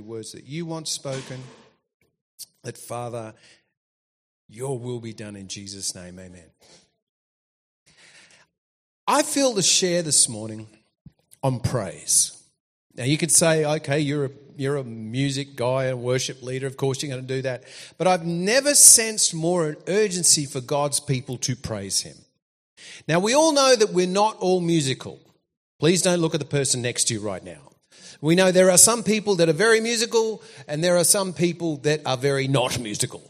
words that you want spoken. That, Father, your will be done in Jesus' name. Amen. I feel to share this morning on praise. Now, you could say, okay, you're a, you're a music guy, a worship leader. Of course, you're going to do that. But I've never sensed more an urgency for God's people to praise Him. Now, we all know that we're not all musical. Please don't look at the person next to you right now. We know there are some people that are very musical, and there are some people that are very not musical.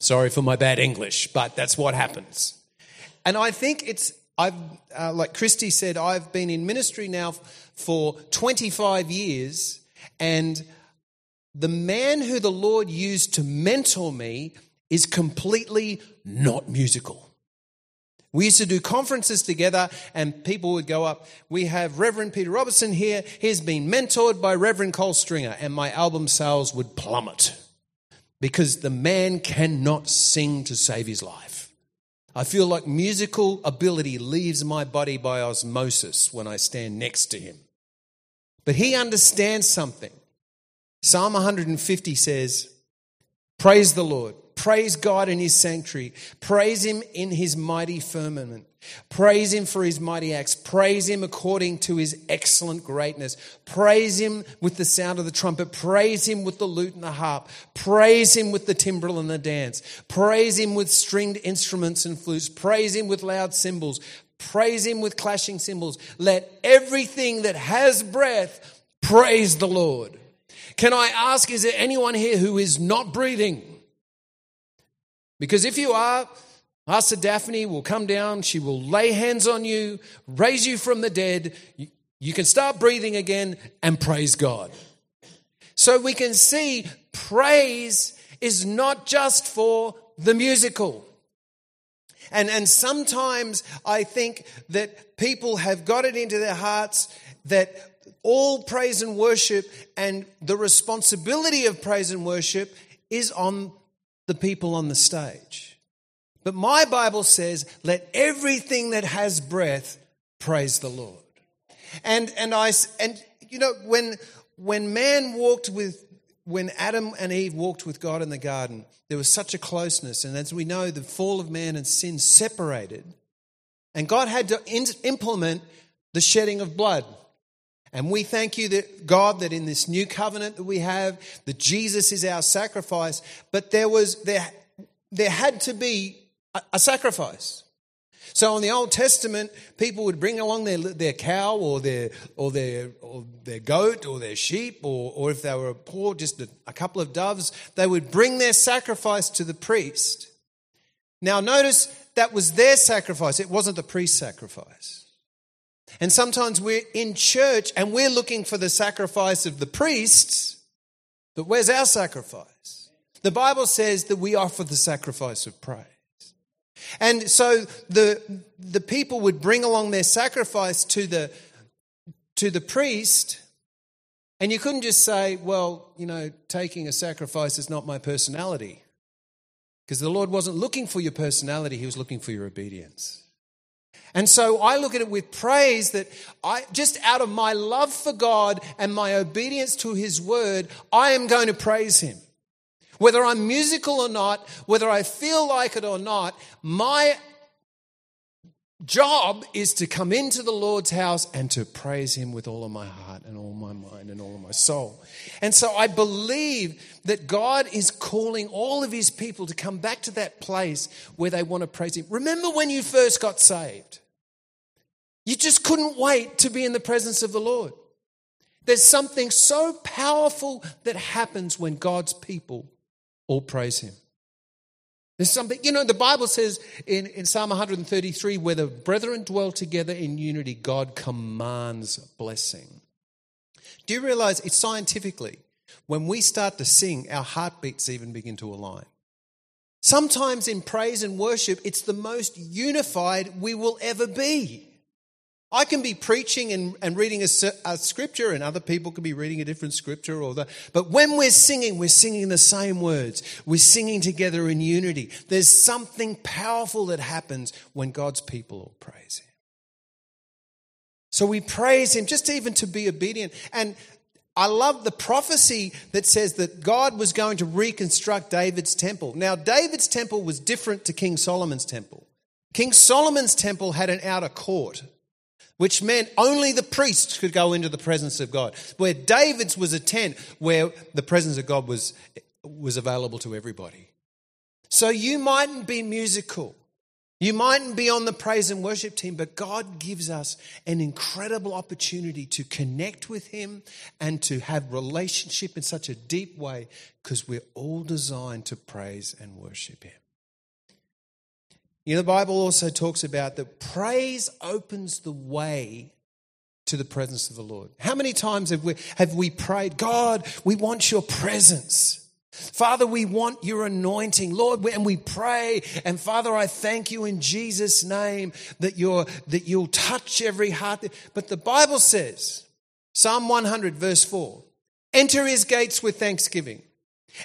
Sorry for my bad English, but that's what happens. And I think it's, I've, uh, like Christy said, I've been in ministry now for 25 years, and the man who the Lord used to mentor me is completely not musical. We used to do conferences together and people would go up. We have Reverend Peter Robertson here. He's been mentored by Reverend Cole Stringer, and my album sales would plummet because the man cannot sing to save his life. I feel like musical ability leaves my body by osmosis when I stand next to him. But he understands something. Psalm 150 says, Praise the Lord. Praise God in his sanctuary. Praise him in his mighty firmament. Praise him for his mighty acts. Praise him according to his excellent greatness. Praise him with the sound of the trumpet. Praise him with the lute and the harp. Praise him with the timbrel and the dance. Praise him with stringed instruments and flutes. Praise him with loud cymbals. Praise him with clashing cymbals. Let everything that has breath praise the Lord. Can I ask, is there anyone here who is not breathing? Because if you are, Pastor Daphne will come down, she will lay hands on you, raise you from the dead. You can start breathing again and praise God. So we can see praise is not just for the musical. And, and sometimes I think that people have got it into their hearts that all praise and worship and the responsibility of praise and worship is on the people on the stage. But my Bible says, let everything that has breath praise the Lord. And, and I, and you know, when, when man walked with, when Adam and Eve walked with God in the garden, there was such a closeness. And as we know, the fall of man and sin separated. And God had to in, implement the shedding of blood. And we thank you that God that in this new covenant that we have, that Jesus is our sacrifice, but there was there there had to be a, a sacrifice. So in the Old Testament, people would bring along their, their cow or their, or, their, or their goat or their sheep, or, or if they were poor, just a, a couple of doves, they would bring their sacrifice to the priest. Now notice that was their sacrifice, it wasn't the priest's sacrifice. And sometimes we're in church and we're looking for the sacrifice of the priests, but where's our sacrifice? The Bible says that we offer the sacrifice of praise. And so the, the people would bring along their sacrifice to the, to the priest, and you couldn't just say, well, you know, taking a sacrifice is not my personality. Because the Lord wasn't looking for your personality, He was looking for your obedience. And so I look at it with praise that I, just out of my love for God and my obedience to His word, I am going to praise Him. Whether I'm musical or not, whether I feel like it or not, my job is to come into the Lord's house and to praise Him with all of my heart and all my mind and all of my soul. And so I believe that God is calling all of His people to come back to that place where they want to praise Him. Remember when you first got saved? You just couldn't wait to be in the presence of the Lord. There's something so powerful that happens when God's people all praise Him. There's something, you know, the Bible says in, in Psalm 133 where the brethren dwell together in unity, God commands blessing. Do you realize it's scientifically, when we start to sing, our heartbeats even begin to align? Sometimes in praise and worship, it's the most unified we will ever be. I can be preaching and, and reading a, a, scripture, and other people can be reading a different scripture. Or the, but when we're singing, we're singing the same words. We're singing together in unity. There's something powerful that happens when God's people all praise Him. So we praise Him just even to be obedient. And I love the prophecy that says that God was going to reconstruct David's temple. Now, David's temple was different to King Solomon's temple. King Solomon's temple had an outer court, which meant only the priests could go into the presence of God, where David's was a tent where the presence of God was, was available to everybody. So you mightn't be musical. You mightn't be on the praise and worship team, but God gives us an incredible opportunity to connect with Him and to have relationship in such a deep way because we're all designed to praise and worship Him. You know, the Bible also talks about that praise opens the way to the presence of the Lord. How many times have we, have we prayed, God, we want your presence? Father, we want your anointing, Lord, and we pray. And Father, I thank you in Jesus' name that you're, that you'll touch every heart. But the Bible says, Psalm 100 verse 4, enter his gates with thanksgiving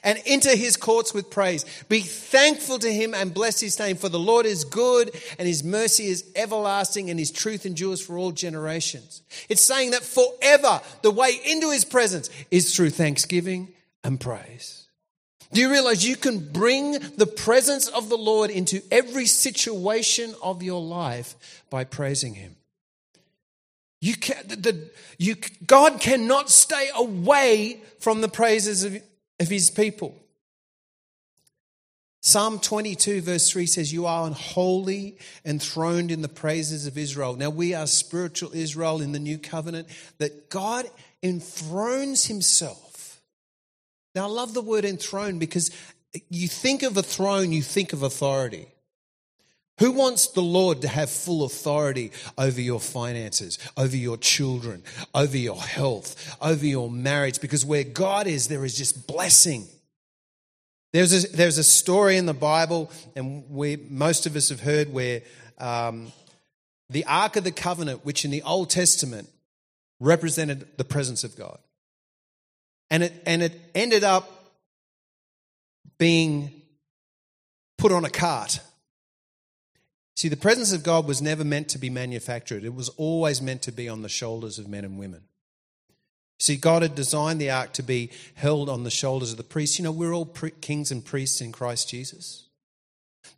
and enter his courts with praise. Be thankful to him and bless his name, for the Lord is good and his mercy is everlasting and his truth endures for all generations. It's saying that forever the way into his presence is through thanksgiving and praise. Do you realize you can bring the presence of the Lord into every situation of your life by praising Him? You can, the, you, God cannot stay away from the praises of, of His people. Psalm 22, verse 3 says, You are unholy, enthroned in the praises of Israel. Now, we are spiritual Israel in the new covenant, that God enthrones Himself now, I love the word enthroned because you think of a throne, you think of authority. Who wants the Lord to have full authority over your finances, over your children, over your health, over your marriage? Because where God is, there is just blessing. There's a, there's a story in the Bible, and we, most of us have heard, where um, the Ark of the Covenant, which in the Old Testament represented the presence of God. And it, and it ended up being put on a cart. See, the presence of God was never meant to be manufactured, it was always meant to be on the shoulders of men and women. See, God had designed the ark to be held on the shoulders of the priests. You know, we're all kings and priests in Christ Jesus.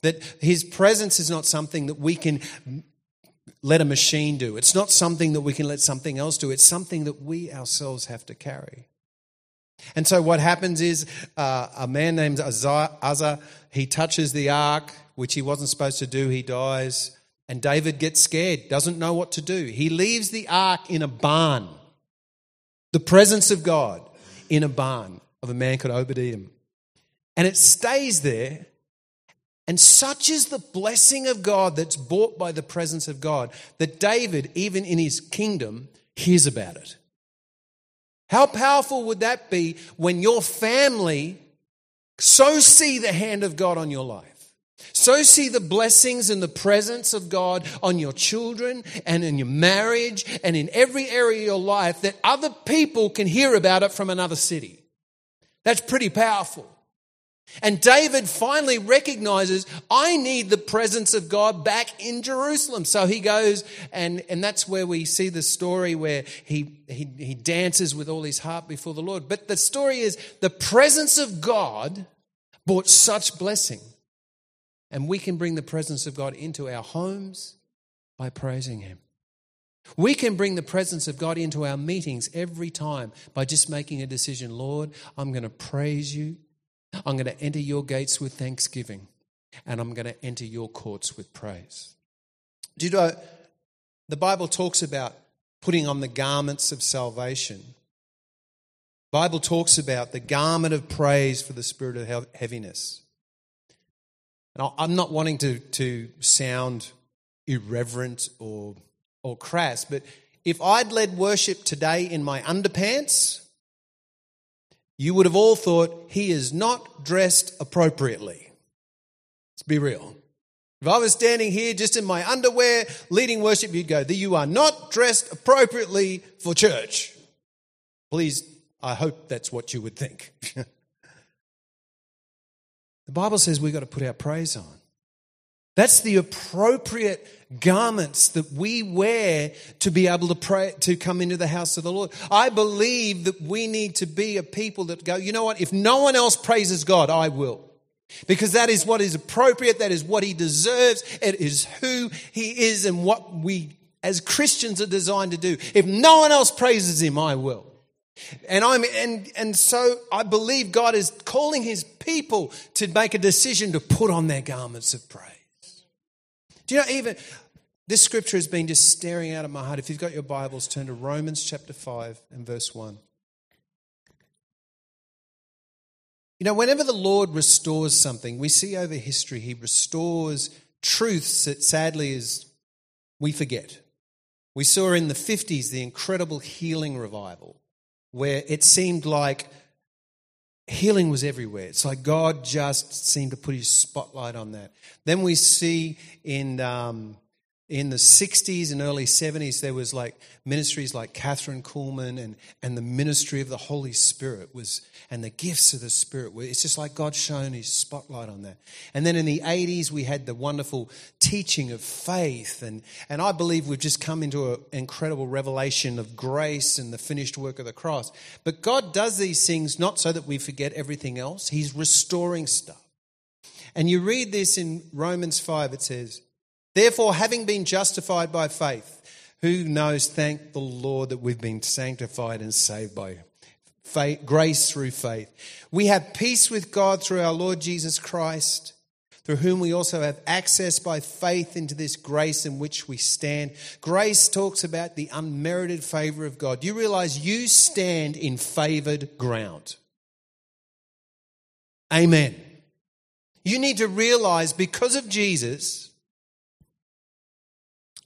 That his presence is not something that we can let a machine do. It's not something that we can let something else do. It's something that we ourselves have to carry. And so what happens is uh, a man named Uzzah, he touches the ark, which he wasn't supposed to do. He dies. And David gets scared, doesn't know what to do. He leaves the ark in a barn, the presence of God in a barn of a man called Obadiah. And it stays there. And such is the blessing of God that's bought by the presence of God that David, even in his kingdom, hears about it. How powerful would that be when your family so see the hand of God on your life? So see the blessings and the presence of God on your children and in your marriage and in every area of your life that other people can hear about it from another city. That's pretty powerful. And David finally recognizes, I need the presence of God back in Jerusalem. So he goes, and, and that's where we see the story where he, he, he dances with all his heart before the Lord. But the story is the presence of God brought such blessing. And we can bring the presence of God into our homes by praising Him. We can bring the presence of God into our meetings every time by just making a decision Lord, I'm going to praise you. I'm going to enter your gates with thanksgiving, and I'm going to enter your courts with praise. Do you know, the Bible talks about putting on the garments of salvation. Bible talks about the garment of praise for the spirit of heaviness. And I'm not wanting to, to sound irreverent or, or crass, but if I'd led worship today in my underpants, you would have all thought he is not dressed appropriately. Let's be real. If I was standing here just in my underwear leading worship, you'd go, You are not dressed appropriately for church. Please, I hope that's what you would think. the Bible says we've got to put our praise on. That's the appropriate garments that we wear to be able to pray, to come into the house of the Lord. I believe that we need to be a people that go, you know what? If no one else praises God, I will. Because that is what is appropriate. That is what he deserves. It is who he is and what we as Christians are designed to do. If no one else praises him, I will. And I'm and and so I believe God is calling his people to make a decision to put on their garments of praise. Do you know even this scripture has been just staring out of my heart. If you've got your Bibles, turn to Romans chapter 5 and verse 1. You know, whenever the Lord restores something, we see over history, He restores truths that sadly is we forget. We saw in the 50s the incredible healing revival where it seemed like healing was everywhere. It's like God just seemed to put his spotlight on that. Then we see in um, in the 60s and early 70s, there was like ministries like Kathryn Kuhlman and, and the ministry of the Holy Spirit was, and the gifts of the Spirit. were, It's just like God shone his spotlight on that. And then in the 80s, we had the wonderful teaching of faith. And, and I believe we've just come into an incredible revelation of grace and the finished work of the cross. But God does these things not so that we forget everything else. He's restoring stuff. And you read this in Romans 5, it says, Therefore, having been justified by faith, who knows, thank the Lord that we've been sanctified and saved by faith, grace through faith. We have peace with God through our Lord Jesus Christ, through whom we also have access by faith into this grace in which we stand. Grace talks about the unmerited favor of God. You realize you stand in favored ground. Amen. You need to realize because of Jesus,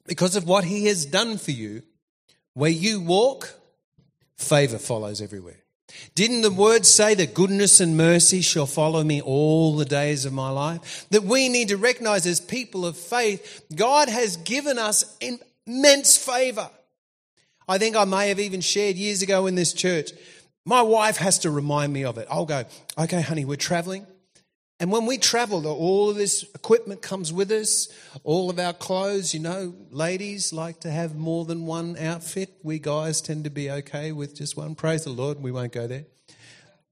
because of what he has done for you, where you walk, favor follows everywhere. Didn't the word say that goodness and mercy shall follow me all the days of my life? That we need to recognize as people of faith, God has given us immense favor. I think I may have even shared years ago in this church. My wife has to remind me of it. I'll go, okay, honey, we're traveling. And when we travel, all of this equipment comes with us, all of our clothes. You know, ladies like to have more than one outfit. We guys tend to be okay with just one. Praise the Lord, we won't go there.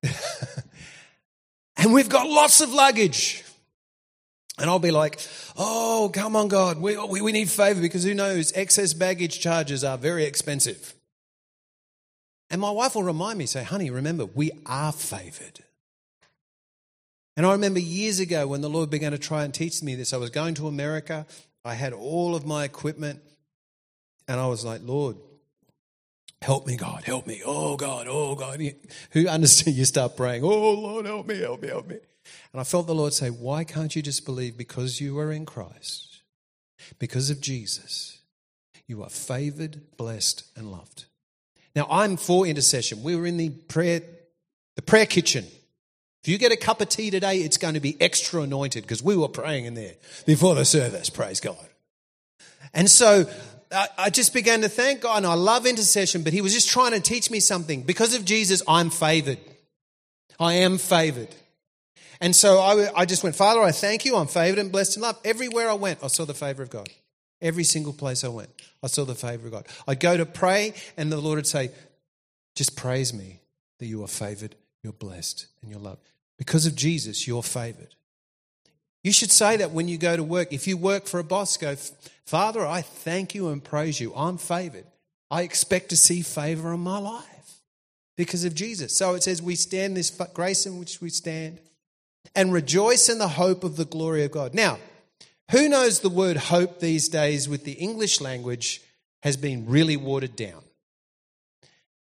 and we've got lots of luggage. And I'll be like, oh, come on, God, we, we, we need favor because who knows, excess baggage charges are very expensive. And my wife will remind me, say, honey, remember, we are favored. And I remember years ago when the Lord began to try and teach me this, I was going to America, I had all of my equipment, and I was like, Lord, help me, God, help me. Oh, God, oh, God. Who understand? You start praying, oh, Lord, help me, help me, help me. And I felt the Lord say, Why can't you just believe because you are in Christ, because of Jesus, you are favored, blessed, and loved? Now, I'm for intercession. We were in the prayer, the prayer kitchen if you get a cup of tea today, it's going to be extra anointed because we were praying in there before the service. Praise God. And so I just began to thank God, and I love intercession, but He was just trying to teach me something. Because of Jesus, I'm favored. I am favored. And so I, I just went, Father, I thank you. I'm favored and blessed and loved. Everywhere I went, I saw the favor of God. Every single place I went, I saw the favor of God. I'd go to pray, and the Lord would say, Just praise me that you are favored, you're blessed, and you're loved. Because of Jesus, you're favored. You should say that when you go to work. If you work for a boss, go, Father, I thank you and praise you. I'm favored. I expect to see favor in my life because of Jesus. So it says, we stand this grace in which we stand and rejoice in the hope of the glory of God. Now, who knows the word hope these days with the English language has been really watered down?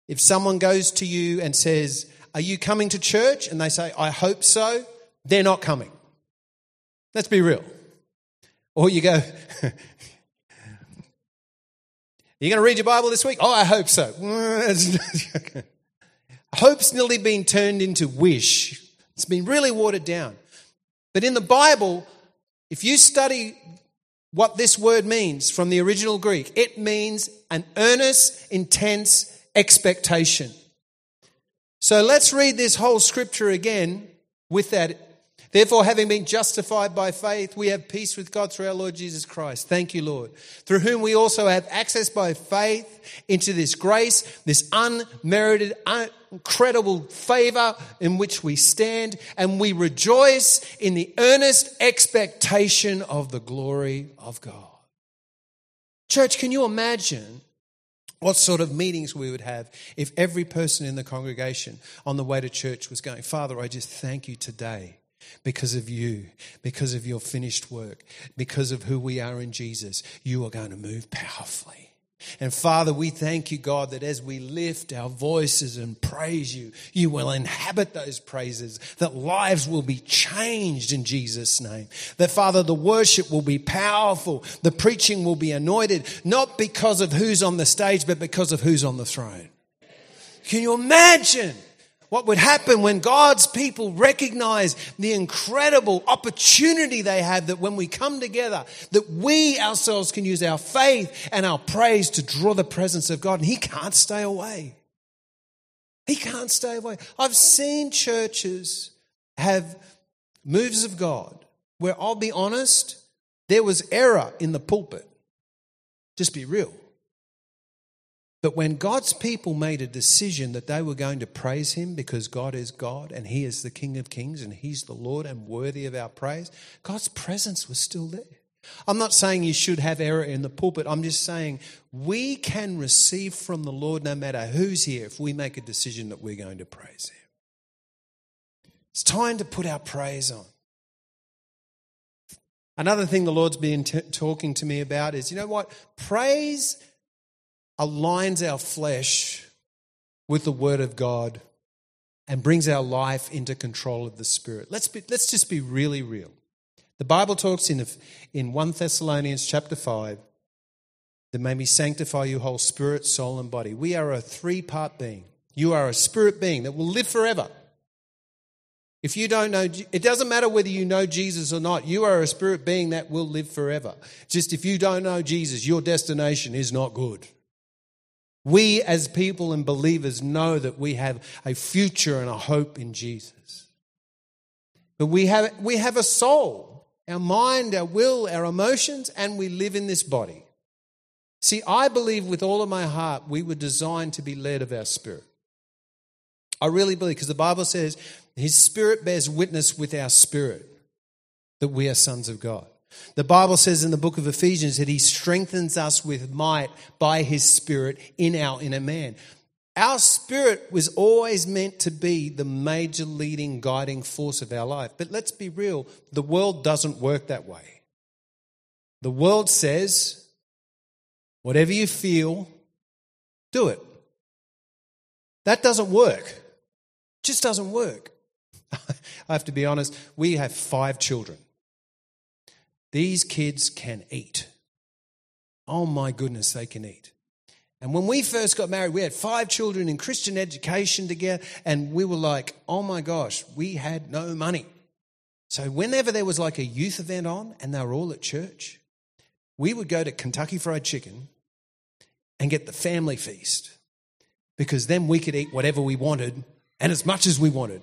If someone goes to you and says, are you coming to church? And they say, I hope so. They're not coming. Let's be real. Or you go, Are you going to read your Bible this week? Oh, I hope so. Hope's nearly been turned into wish. It's been really watered down. But in the Bible, if you study what this word means from the original Greek, it means an earnest, intense expectation. So let's read this whole scripture again with that. Therefore, having been justified by faith, we have peace with God through our Lord Jesus Christ. Thank you, Lord. Through whom we also have access by faith into this grace, this unmerited, incredible favor in which we stand, and we rejoice in the earnest expectation of the glory of God. Church, can you imagine what sort of meetings we would have if every person in the congregation on the way to church was going, Father, I just thank you today because of you, because of your finished work, because of who we are in Jesus. You are going to move powerfully. And Father, we thank you, God, that as we lift our voices and praise you, you will inhabit those praises, that lives will be changed in Jesus' name. That, Father, the worship will be powerful, the preaching will be anointed, not because of who's on the stage, but because of who's on the throne. Can you imagine? What would happen when God's people recognize the incredible opportunity they have that when we come together, that we ourselves can use our faith and our praise to draw the presence of God and He can't stay away. He can't stay away. I've seen churches have moves of God where I'll be honest, there was error in the pulpit. Just be real. But when God's people made a decision that they were going to praise Him because God is God and He is the King of Kings and He's the Lord and worthy of our praise, God's presence was still there. I'm not saying you should have error in the pulpit. I'm just saying we can receive from the Lord no matter who's here if we make a decision that we're going to praise Him. It's time to put our praise on. Another thing the Lord's been t- talking to me about is you know what? Praise aligns our flesh with the Word of God and brings our life into control of the Spirit. Let's, be, let's just be really real. The Bible talks in, in 1 Thessalonians chapter 5 that may be sanctify you whole spirit, soul, and body. We are a three part being. You are a spirit being that will live forever. If you don't know, it doesn't matter whether you know Jesus or not, you are a spirit being that will live forever. Just if you don't know Jesus, your destination is not good. We, as people and believers, know that we have a future and a hope in Jesus. But we have, we have a soul, our mind, our will, our emotions, and we live in this body. See, I believe with all of my heart we were designed to be led of our spirit. I really believe, because the Bible says his spirit bears witness with our spirit that we are sons of God. The Bible says in the book of Ephesians that he strengthens us with might by his spirit in our inner man. Our spirit was always meant to be the major leading guiding force of our life. But let's be real, the world doesn't work that way. The world says, whatever you feel, do it. That doesn't work. It just doesn't work. I have to be honest, we have five children. These kids can eat. Oh my goodness, they can eat. And when we first got married, we had five children in Christian education together, and we were like, oh my gosh, we had no money. So whenever there was like a youth event on and they were all at church, we would go to Kentucky Fried Chicken and get the family feast because then we could eat whatever we wanted and as much as we wanted.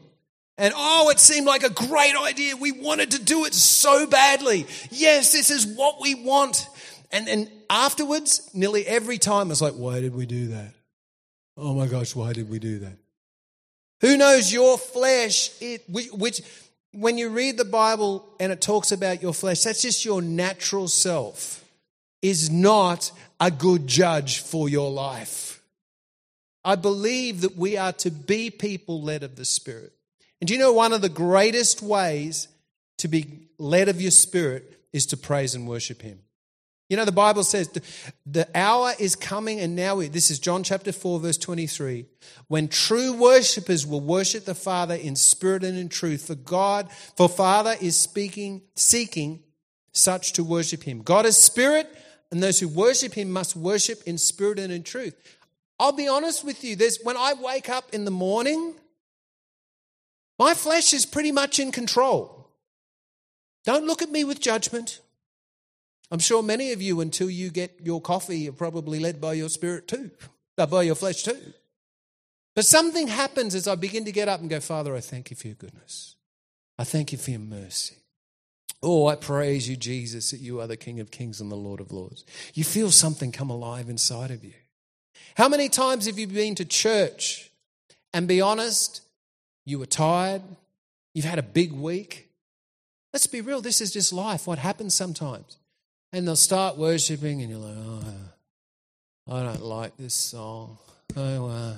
And oh, it seemed like a great idea. We wanted to do it so badly. Yes, this is what we want. And then afterwards, nearly every time, it's like, why did we do that? Oh my gosh, why did we do that? Who knows your flesh, it, which, when you read the Bible and it talks about your flesh, that's just your natural self, is not a good judge for your life. I believe that we are to be people led of the Spirit. And do you know one of the greatest ways to be led of your spirit is to praise and worship Him? You know, the Bible says the hour is coming, and now this is John chapter 4, verse 23, when true worshippers will worship the Father in spirit and in truth. For God, for Father is speaking, seeking such to worship Him. God is spirit, and those who worship Him must worship in spirit and in truth. I'll be honest with you, there's when I wake up in the morning, my flesh is pretty much in control. Don't look at me with judgment. I'm sure many of you, until you get your coffee, are probably led by your spirit too, uh, by your flesh too. But something happens as I begin to get up and go, Father, I thank you for your goodness. I thank you for your mercy. Oh, I praise you, Jesus, that you are the King of kings and the Lord of lords. You feel something come alive inside of you. How many times have you been to church and be honest, you were tired, you've had a big week? Let's be real, this is just life, what happens sometimes. And they'll start worshiping, and you're like, oh, I don't like this song. Oh, uh.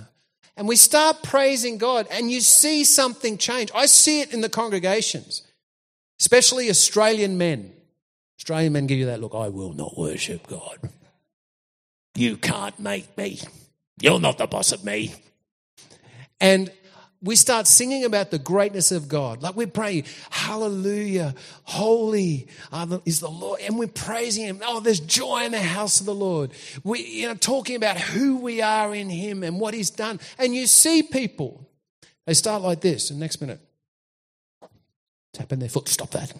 And we start praising God, and you see something change. I see it in the congregations, especially Australian men. Australian men give you that look I will not worship God. You can't make me. You're not the boss of me. And we start singing about the greatness of God. Like we pray, Hallelujah, holy is the Lord. And we're praising Him. Oh, there's joy in the house of the Lord. We, you know, talking about who we are in Him and what He's done. And you see people, they start like this. And next minute, tapping their foot, stop that.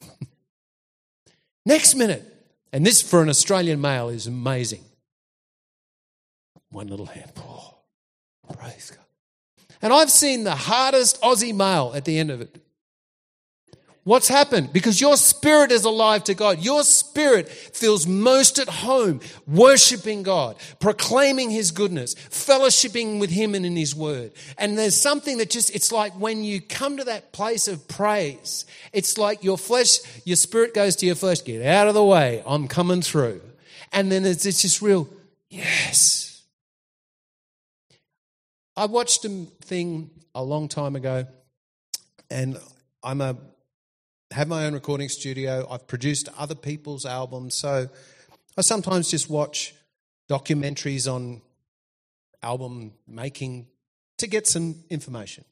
next minute, and this for an Australian male is amazing. One little hand. Oh, praise God. And I've seen the hardest Aussie male at the end of it. What's happened? Because your spirit is alive to God. Your spirit feels most at home worshiping God, proclaiming His goodness, fellowshipping with Him and in His Word. And there's something that just, it's like when you come to that place of praise, it's like your flesh, your spirit goes to your flesh, get out of the way, I'm coming through. And then it's, it's just real, yes, I watched a thing a long time ago, and I'm a have my own recording studio. I've produced other people's albums, so I sometimes just watch documentaries on album making to get some information.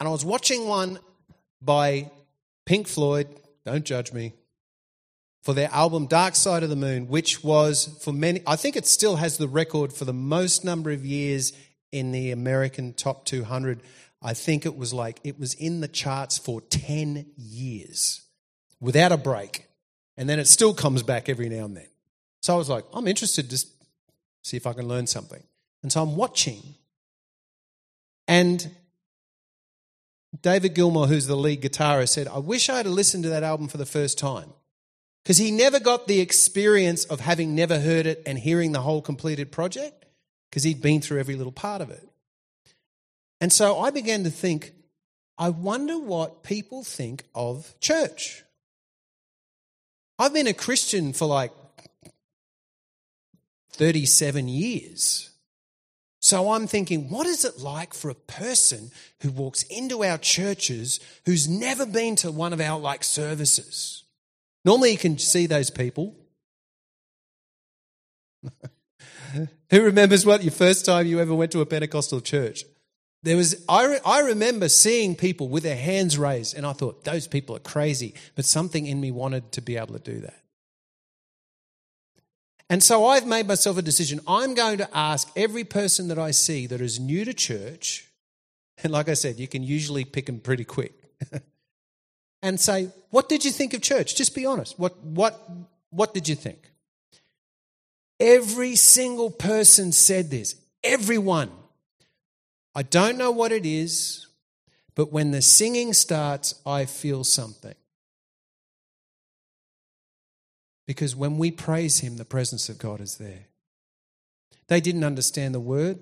And I was watching one by Pink Floyd, don't judge me, for their album Dark Side of the Moon, which was for many, I think it still has the record for the most number of years in the American Top 200. I think it was like, it was in the charts for 10 years without a break. And then it still comes back every now and then. So I was like, I'm interested to see if I can learn something. And so I'm watching. And David Gilmour, who's the lead guitarist, said, I wish I had listened to that album for the first time. Because he never got the experience of having never heard it and hearing the whole completed project because he'd been through every little part of it. And so I began to think, I wonder what people think of church. I've been a Christian for like 37 years. So I'm thinking, what is it like for a person who walks into our churches who's never been to one of our like services? Normally you can see those people. Who remembers what your first time you ever went to a Pentecostal church? There was, I, re, I remember seeing people with their hands raised, and I thought, those people are crazy. But something in me wanted to be able to do that. And so I've made myself a decision. I'm going to ask every person that I see that is new to church, and like I said, you can usually pick them pretty quick, and say, What did you think of church? Just be honest. What, what, what did you think? Every single person said this. Everyone. I don't know what it is, but when the singing starts, I feel something. Because when we praise Him, the presence of God is there. They didn't understand the word.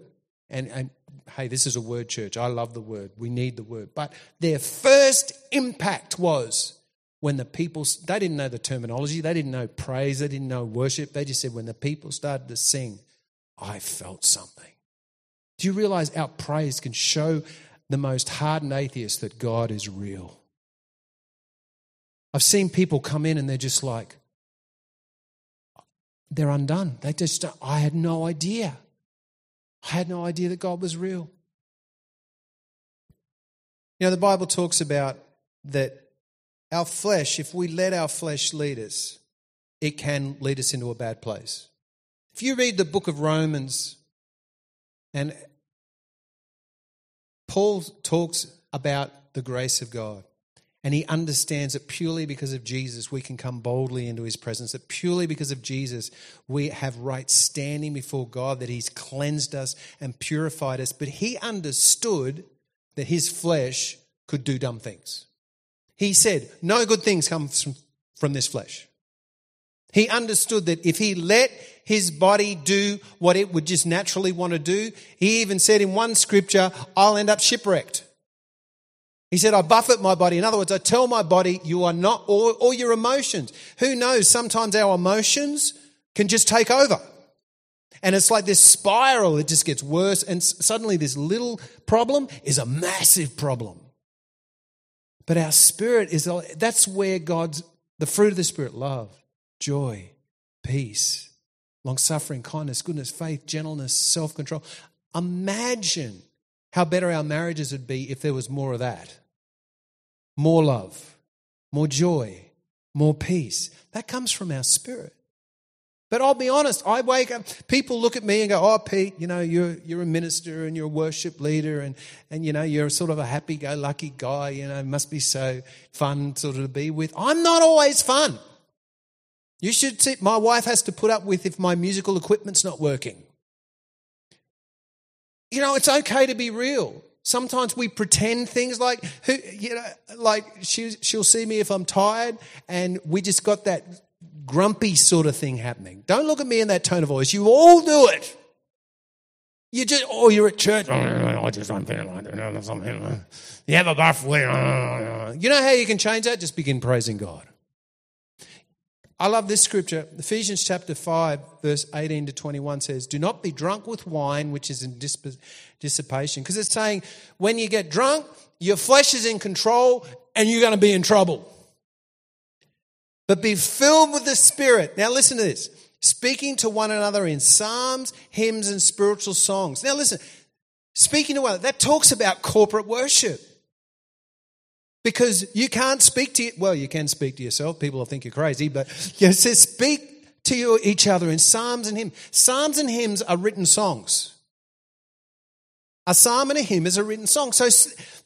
And, and hey, this is a word church. I love the word. We need the word. But their first impact was when the people, they didn't know the terminology, they didn't know praise, they didn't know worship. They just said, when the people started to sing, I felt something. Do you realize our praise can show the most hardened atheist that God is real? I've seen people come in and they're just like, they're undone. They just, I had no idea. I had no idea that God was real. You know, the Bible talks about that our flesh, if we let our flesh lead us, it can lead us into a bad place. If you read the book of Romans, and Paul talks about the grace of God, and he understands that purely because of Jesus, we can come boldly into his presence. That purely because of Jesus, we have right standing before God, that he's cleansed us and purified us. But he understood that his flesh could do dumb things. He said, No good things come from, from this flesh. He understood that if he let his body do what it would just naturally want to do, he even said in one scripture, I'll end up shipwrecked. He said, I buffet my body. In other words, I tell my body, you are not, or your emotions. Who knows? Sometimes our emotions can just take over. And it's like this spiral, it just gets worse. And suddenly, this little problem is a massive problem. But our spirit is, that's where God's, the fruit of the Spirit, love, joy, peace, long suffering, kindness, goodness, faith, gentleness, self control. Imagine how better our marriages would be if there was more of that more love, more joy, more peace. That comes from our spirit. But I'll be honest, I wake up, people look at me and go, Oh, Pete, you know, you're, you're a minister and you're a worship leader and, and, you know, you're sort of a happy go lucky guy, you know, must be so fun sort of to be with. I'm not always fun. You should see, my wife has to put up with if my musical equipment's not working. You know, it's okay to be real. Sometimes we pretend things like, who, you know, like she, she'll see me if I'm tired and we just got that grumpy sort of thing happening. Don't look at me in that tone of voice. You all do it. You just, oh, you're at church. Oh, I just don't feel like something. You have a buff. Uh, uh, uh. You know how you can change that? Just begin praising God. I love this scripture. Ephesians chapter 5, verse 18 to 21 says, Do not be drunk with wine, which is in dissipation. Because it's saying when you get drunk, your flesh is in control and you're going to be in trouble but be filled with the Spirit. Now, listen to this speaking to one another in psalms, hymns, and spiritual songs. Now, listen, speaking to one another, that talks about corporate worship. Because you can't speak to, well, you can speak to yourself. People will think you're crazy, but it says speak to you, each other in psalms and hymns. Psalms and hymns are written songs. A psalm and a hymn is a written song. So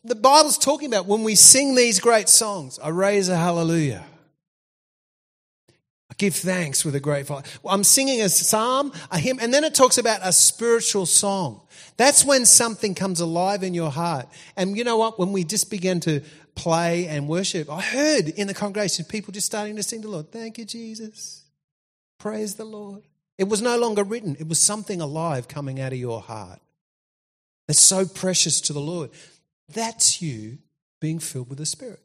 the Bible's talking about when we sing these great songs, I raise a hallelujah. Give thanks with a grateful. I'm singing a psalm, a hymn, and then it talks about a spiritual song. That's when something comes alive in your heart. And you know what? When we just began to play and worship, I heard in the congregation people just starting to sing to the Lord. Thank you, Jesus. Praise the Lord. It was no longer written, it was something alive coming out of your heart. That's so precious to the Lord. That's you being filled with the Spirit.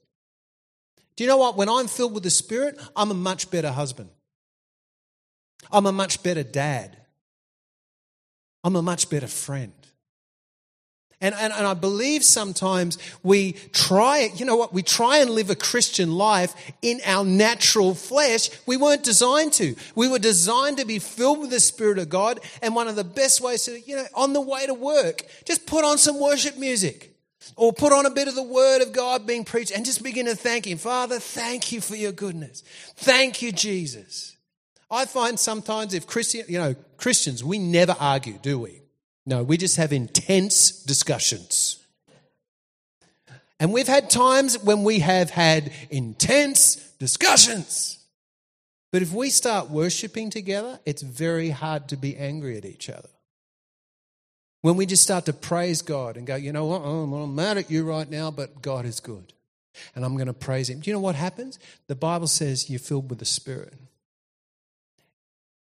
Do you know what? When I'm filled with the Spirit, I'm a much better husband. I'm a much better dad. I'm a much better friend. And, and, and I believe sometimes we try you know what? We try and live a Christian life in our natural flesh. We weren't designed to. We were designed to be filled with the Spirit of God. And one of the best ways to, you know, on the way to work, just put on some worship music. Or put on a bit of the word of God being preached and just begin to thank Him. Father, thank you for your goodness. Thank you, Jesus. I find sometimes if Christian, you know, Christians, we never argue, do we? No, we just have intense discussions. And we've had times when we have had intense discussions. But if we start worshiping together, it's very hard to be angry at each other. When we just start to praise God and go, you know what, I'm mad at you right now, but God is good. And I'm going to praise Him. Do you know what happens? The Bible says you're filled with the Spirit.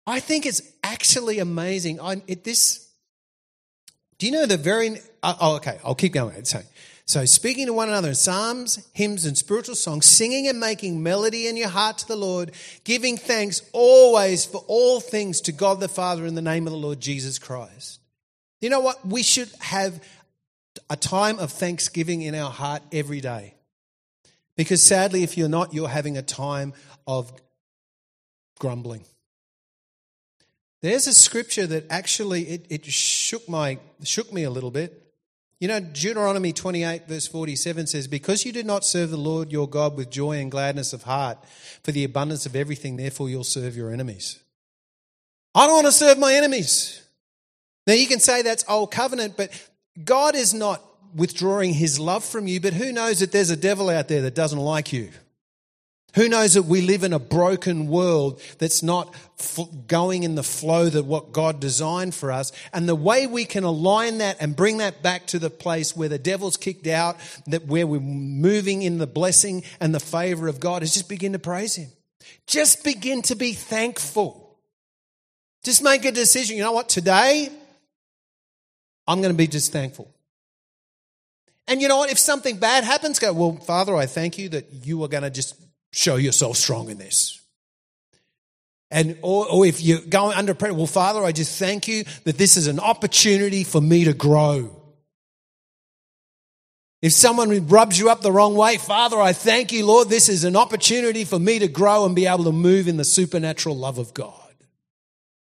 I think it's actually amazing. I, it, this, do you know the very, uh, oh, okay, I'll keep going. So, so speaking to one another in psalms, hymns, and spiritual songs, singing and making melody in your heart to the Lord, giving thanks always for all things to God the Father in the name of the Lord Jesus Christ. You know what? We should have a time of thanksgiving in our heart every day. Because sadly, if you're not, you're having a time of grumbling. There's a scripture that actually it, it shook my shook me a little bit. You know, Deuteronomy 28, verse 47 says, Because you did not serve the Lord your God with joy and gladness of heart for the abundance of everything, therefore you'll serve your enemies. I don't want to serve my enemies. Now, you can say that's old covenant, but God is not withdrawing his love from you, but who knows that there's a devil out there that doesn't like you? Who knows that we live in a broken world that's not going in the flow that what God designed for us? And the way we can align that and bring that back to the place where the devil's kicked out, that where we're moving in the blessing and the favor of God is just begin to praise Him. Just begin to be thankful. Just make a decision. You know what? Today, I'm going to be just thankful. And you know what? If something bad happens, go, well, Father, I thank you that you are going to just show yourself strong in this. And, or, or if you're going under pressure, well, Father, I just thank you that this is an opportunity for me to grow. If someone rubs you up the wrong way, Father, I thank you, Lord, this is an opportunity for me to grow and be able to move in the supernatural love of God.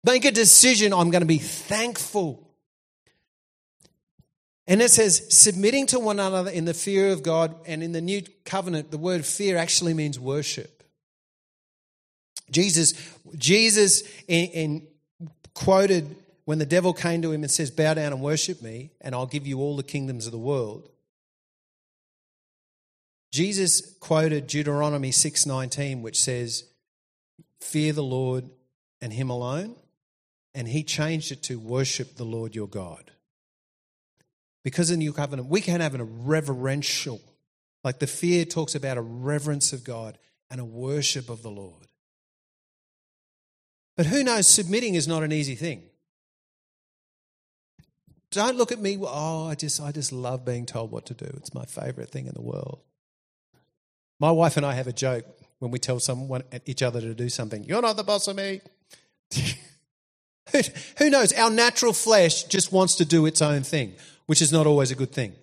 Make a decision, I'm going to be thankful. And it says, submitting to one another in the fear of God. And in the new covenant, the word fear actually means worship. Jesus, Jesus in, in quoted when the devil came to him and says, Bow down and worship me, and I'll give you all the kingdoms of the world. Jesus quoted Deuteronomy 6:19 which says fear the Lord and him alone and he changed it to worship the Lord your God. Because in the new covenant, we can have a reverential, like the fear talks about a reverence of God and a worship of the Lord. But who knows, submitting is not an easy thing. Don't look at me, oh, I just, I just love being told what to do. It's my favorite thing in the world. My wife and I have a joke when we tell someone each other to do something. You're not the boss of me. Who knows? Our natural flesh just wants to do its own thing which is not always a good thing.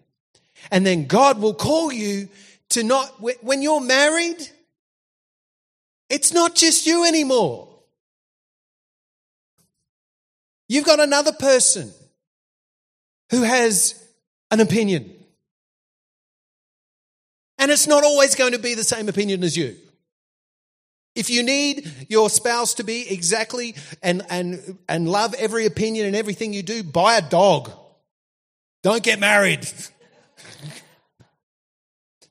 And then God will call you to not, when you're married, it's not just you anymore. You've got another person who has an opinion. And it's not always going to be the same opinion as you. If you need your spouse to be exactly and, and, and love every opinion and everything you do, buy a dog. Don't get married.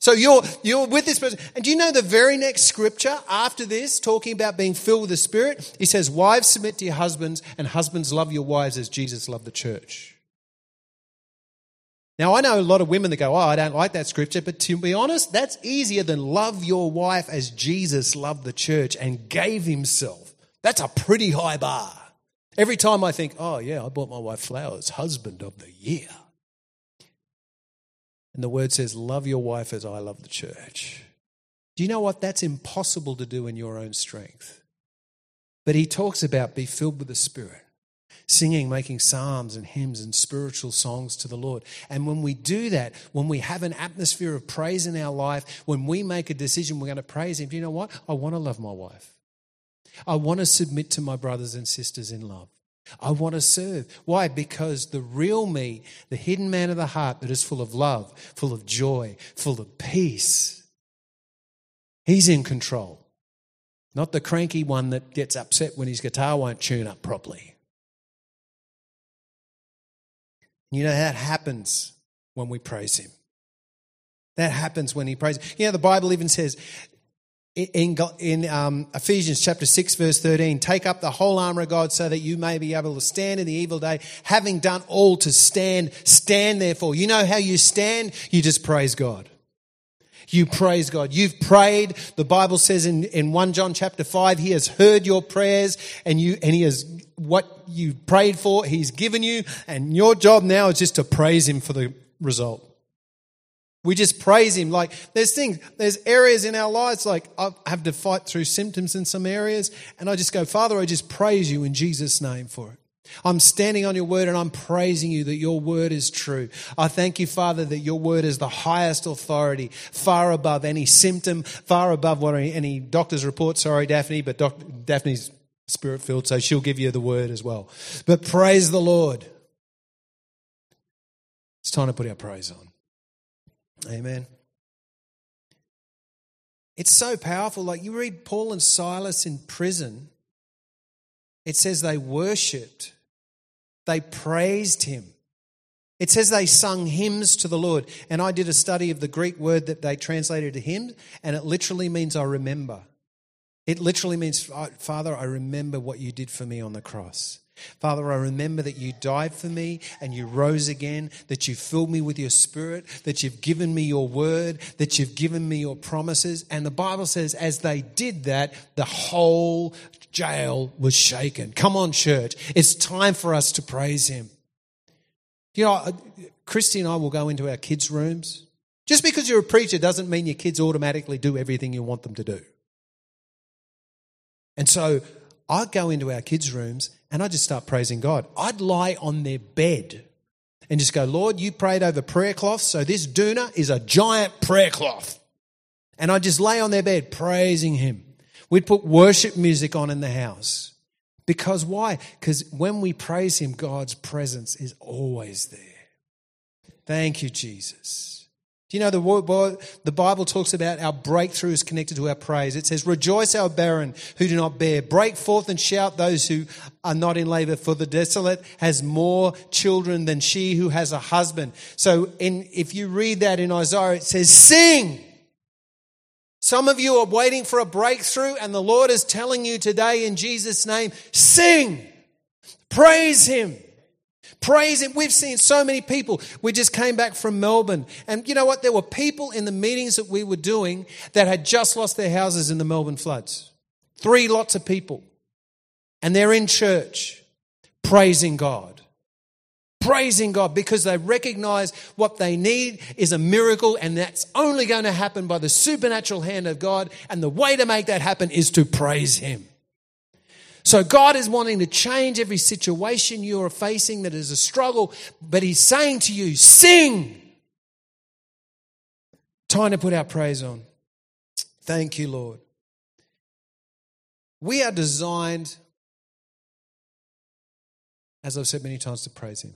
So you're, you're with this person. And do you know the very next scripture after this, talking about being filled with the Spirit? He says, Wives, submit to your husbands, and husbands, love your wives as Jesus loved the church. Now, I know a lot of women that go, Oh, I don't like that scripture, but to be honest, that's easier than love your wife as Jesus loved the church and gave himself. That's a pretty high bar. Every time I think, Oh, yeah, I bought my wife flowers, husband of the year. And the word says, Love your wife as I love the church. Do you know what? That's impossible to do in your own strength. But he talks about be filled with the Spirit, singing, making psalms and hymns and spiritual songs to the Lord. And when we do that, when we have an atmosphere of praise in our life, when we make a decision we're going to praise Him, do you know what? I want to love my wife. I want to submit to my brothers and sisters in love. I want to serve. Why? Because the real me, the hidden man of the heart that is full of love, full of joy, full of peace, he's in control. Not the cranky one that gets upset when his guitar won't tune up properly. You know, that happens when we praise him. That happens when he prays. You know, the Bible even says, in, in um, Ephesians chapter 6, verse 13, take up the whole armor of God so that you may be able to stand in the evil day, having done all to stand. Stand therefore. You know how you stand? You just praise God. You praise God. You've prayed. The Bible says in, in 1 John chapter 5, He has heard your prayers and you, and He has what you prayed for, He's given you. And your job now is just to praise Him for the result. We just praise Him. Like, there's things, there's areas in our lives, like I have to fight through symptoms in some areas, and I just go, Father, I just praise you in Jesus' name for it. I'm standing on your word and I'm praising you that your word is true. I thank you, Father, that your word is the highest authority, far above any symptom, far above what any, doctor's report. Sorry, Daphne, but Doc, Daphne's spirit filled, so she'll give you the word as well. But praise the Lord. It's time to put our praise on. Amen. It's so powerful. Like you read Paul and Silas in prison, it says they worshiped, they praised him. It says they sung hymns to the Lord. And I did a study of the Greek word that they translated to hymn, and it literally means I remember. It literally means, Father, I remember what you did for me on the cross. Father, I remember that you died for me and you rose again, that you filled me with your spirit, that you've given me your word, that you've given me your promises. And the Bible says, as they did that, the whole jail was shaken. Come on, church. It's time for us to praise him. You know, Christy and I will go into our kids' rooms. Just because you're a preacher doesn't mean your kids automatically do everything you want them to do. And so I'd go into our kids' rooms and I'd just start praising God. I'd lie on their bed and just go, Lord, you prayed over prayer cloths, so this doona is a giant prayer cloth. And I'd just lay on their bed praising Him. We'd put worship music on in the house. Because why? Because when we praise Him, God's presence is always there. Thank you, Jesus. Do you know the, the Bible talks about our breakthrough is connected to our praise? It says, Rejoice, our barren who do not bear. Break forth and shout, those who are not in labor, for the desolate has more children than she who has a husband. So, in, if you read that in Isaiah, it says, Sing! Some of you are waiting for a breakthrough, and the Lord is telling you today in Jesus' name sing, praise Him. Praise Him. We've seen so many people. We just came back from Melbourne. And you know what? There were people in the meetings that we were doing that had just lost their houses in the Melbourne floods. Three lots of people. And they're in church praising God praising God because they recognize what they need is a miracle and that's only going to happen by the supernatural hand of God. And the way to make that happen is to praise Him. So God is wanting to change every situation you are facing that is a struggle, but He's saying to you, sing. Time to put our praise on. Thank you, Lord. We are designed, as I've said many times, to praise Him.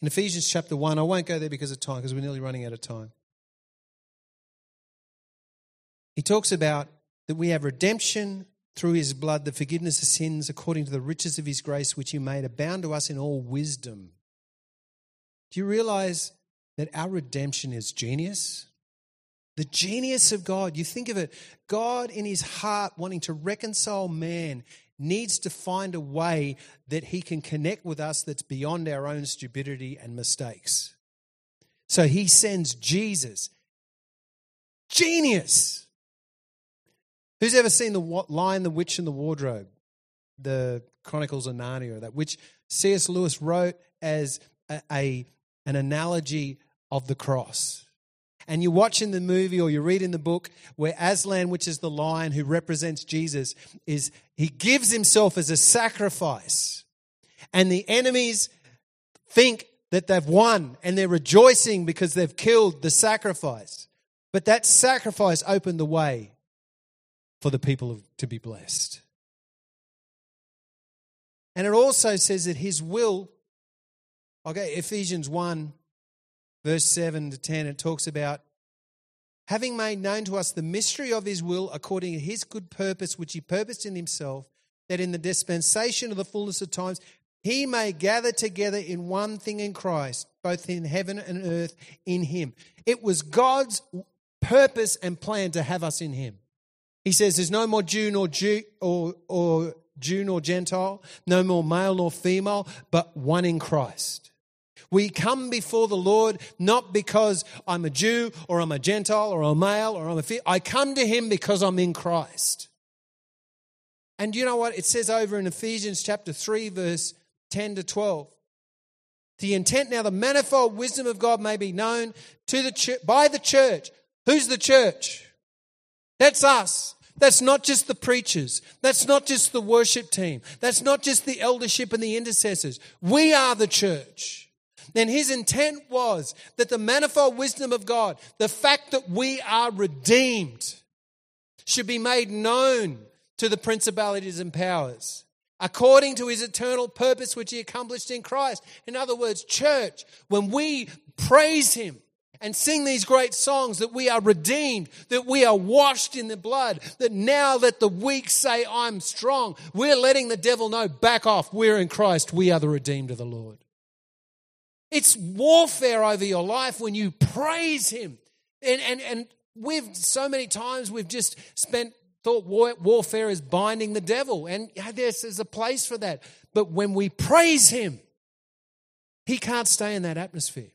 In Ephesians chapter 1, I won't go there because of time, because we're nearly running out of time. He talks about that we have redemption through his blood, the forgiveness of sins according to the riches of his grace, which he made abound to us in all wisdom. Do you realize that our redemption is genius? The genius of God. You think of it, God in his heart wanting to reconcile man needs to find a way that he can connect with us that's beyond our own stupidity and mistakes. So he sends Jesus. Genius. Who's ever seen the Lion, the Witch, and the Wardrobe? The Chronicles of Narnia, that which C.S. Lewis wrote as a, a an analogy of the cross and you watch in the movie or you read in the book where Aslan, which is the lion who represents Jesus, is he gives himself as a sacrifice. And the enemies think that they've won and they're rejoicing because they've killed the sacrifice. But that sacrifice opened the way for the people to be blessed. And it also says that his will, okay, Ephesians 1 verse 7 to 10, it talks about having made known to us the mystery of his will according to his good purpose, which he purposed in himself, that in the dispensation of the fullness of times he may gather together in one thing in Christ, both in heaven and earth in him. It was God's purpose and plan to have us in him. He says there's no more Jew nor Jew or, or Jew nor Gentile, no more male nor female, but one in Christ. We come before the Lord not because I'm a Jew or I'm a Gentile or a male or I'm a female. I come to Him because I'm in Christ. And you know what? It says over in Ephesians chapter 3, verse 10 to 12. The intent now, the manifold wisdom of God may be known to the church, by the church. Who's the church? That's us. That's not just the preachers. That's not just the worship team. That's not just the eldership and the intercessors. We are the church then his intent was that the manifold wisdom of God, the fact that we are redeemed, should be made known to the principalities and powers according to his eternal purpose which he accomplished in Christ. In other words, church, when we praise him, and sing these great songs that we are redeemed, that we are washed in the blood, that now that the weak say, I'm strong, we're letting the devil know, back off, we're in Christ, we are the redeemed of the Lord. It's warfare over your life when you praise Him. And, and, and we've so many times we've just spent thought war, warfare is binding the devil. And there's a place for that. But when we praise Him, He can't stay in that atmosphere.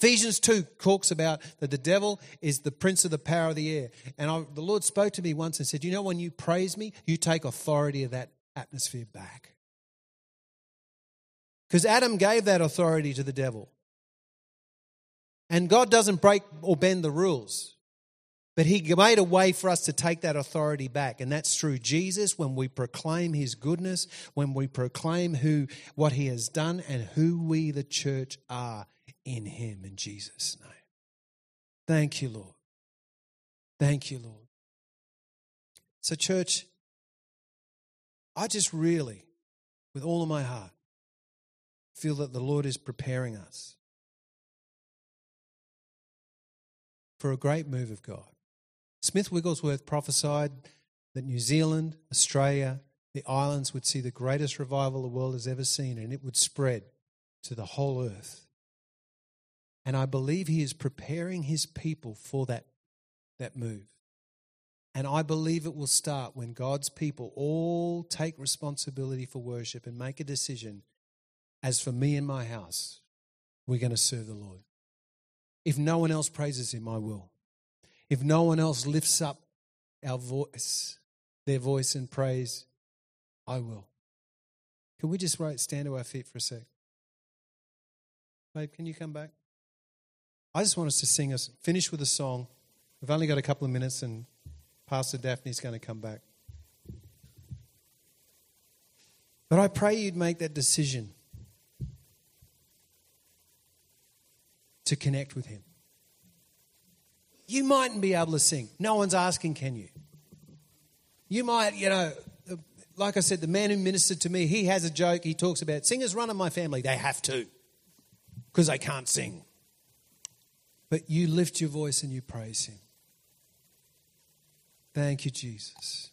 Ephesians 2 talks about that the devil is the prince of the power of the air. And I, the Lord spoke to me once and said, You know, when you praise me, you take authority of that atmosphere back. Because Adam gave that authority to the devil. And God doesn't break or bend the rules. But he made a way for us to take that authority back. And that's through Jesus when we proclaim his goodness, when we proclaim who what he has done and who we the church are in him in Jesus' name. Thank you, Lord. Thank you, Lord. So, church, I just really, with all of my heart, feel that the Lord is preparing us for a great move of God. Smith Wigglesworth prophesied that New Zealand, Australia, the islands would see the greatest revival the world has ever seen, and it would spread to the whole earth. And I believe he is preparing his people for that, that move. And I believe it will start when God's people all take responsibility for worship and make a decision as for me and my house, we're going to serve the Lord. If no one else praises him, I will. If no one else lifts up our voice, their voice in praise, I will. Can we just stand to our feet for a sec? Babe, can you come back? I just want us to sing us, finish with a song. We've only got a couple of minutes, and Pastor Daphne's going to come back. But I pray you'd make that decision to connect with Him. You mightn't be able to sing. No one's asking, can you? You might, you know, like I said, the man who ministered to me, he has a joke. He talks about singers run in my family. They have to because they can't sing but you lift your voice and you praise Him. Thank you, Jesus.